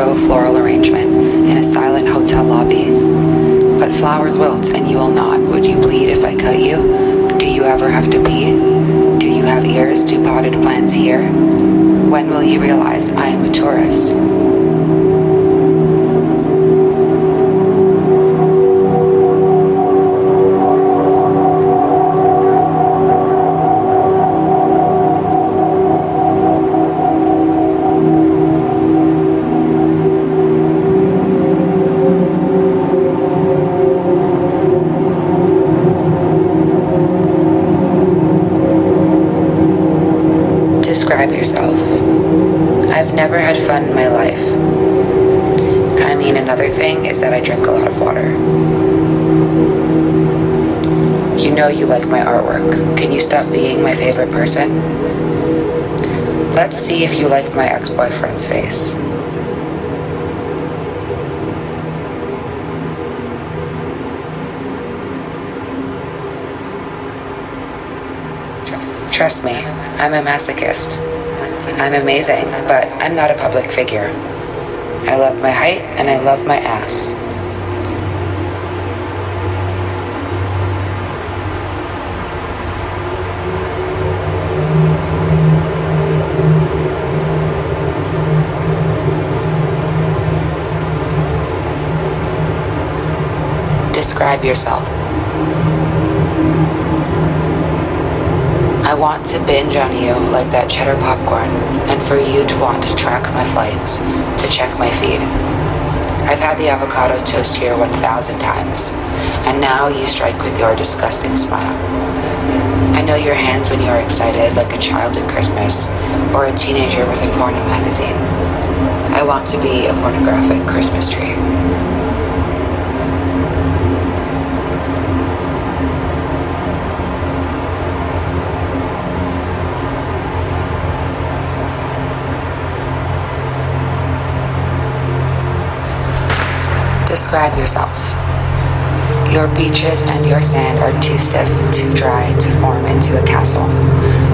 Faux floral arrangement in a silent hotel lobby. But flowers wilt and you will not. Would you bleed if I cut you? Do you ever have to pee? Do you have ears? Do potted plants hear? When will you realize I am a tourist? Person? Let's see if you like my ex boyfriend's face. Trust me, I'm a masochist. I'm amazing, but I'm not a public figure. I love my height and I love my ass. Describe yourself. I want to binge on you like that cheddar popcorn, and for you to want to track my flights, to check my feed. I've had the avocado toast here 1,000 times, and now you strike with your disgusting smile. I know your hands when you are excited like a child at Christmas, or a teenager with a porno magazine. I want to be a pornographic Christmas tree. Describe yourself. Your beaches and your sand are too stiff and too dry to form into a castle,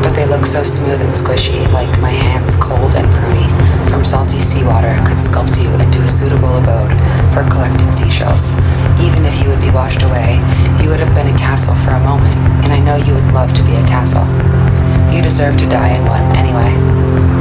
but they look so smooth and squishy, like my hands, cold and pruny, from salty seawater, could sculpt you into a suitable abode for collected seashells. Even if you would be washed away, you would have been a castle for a moment, and I know you would love to be a castle. You deserve to die in one anyway.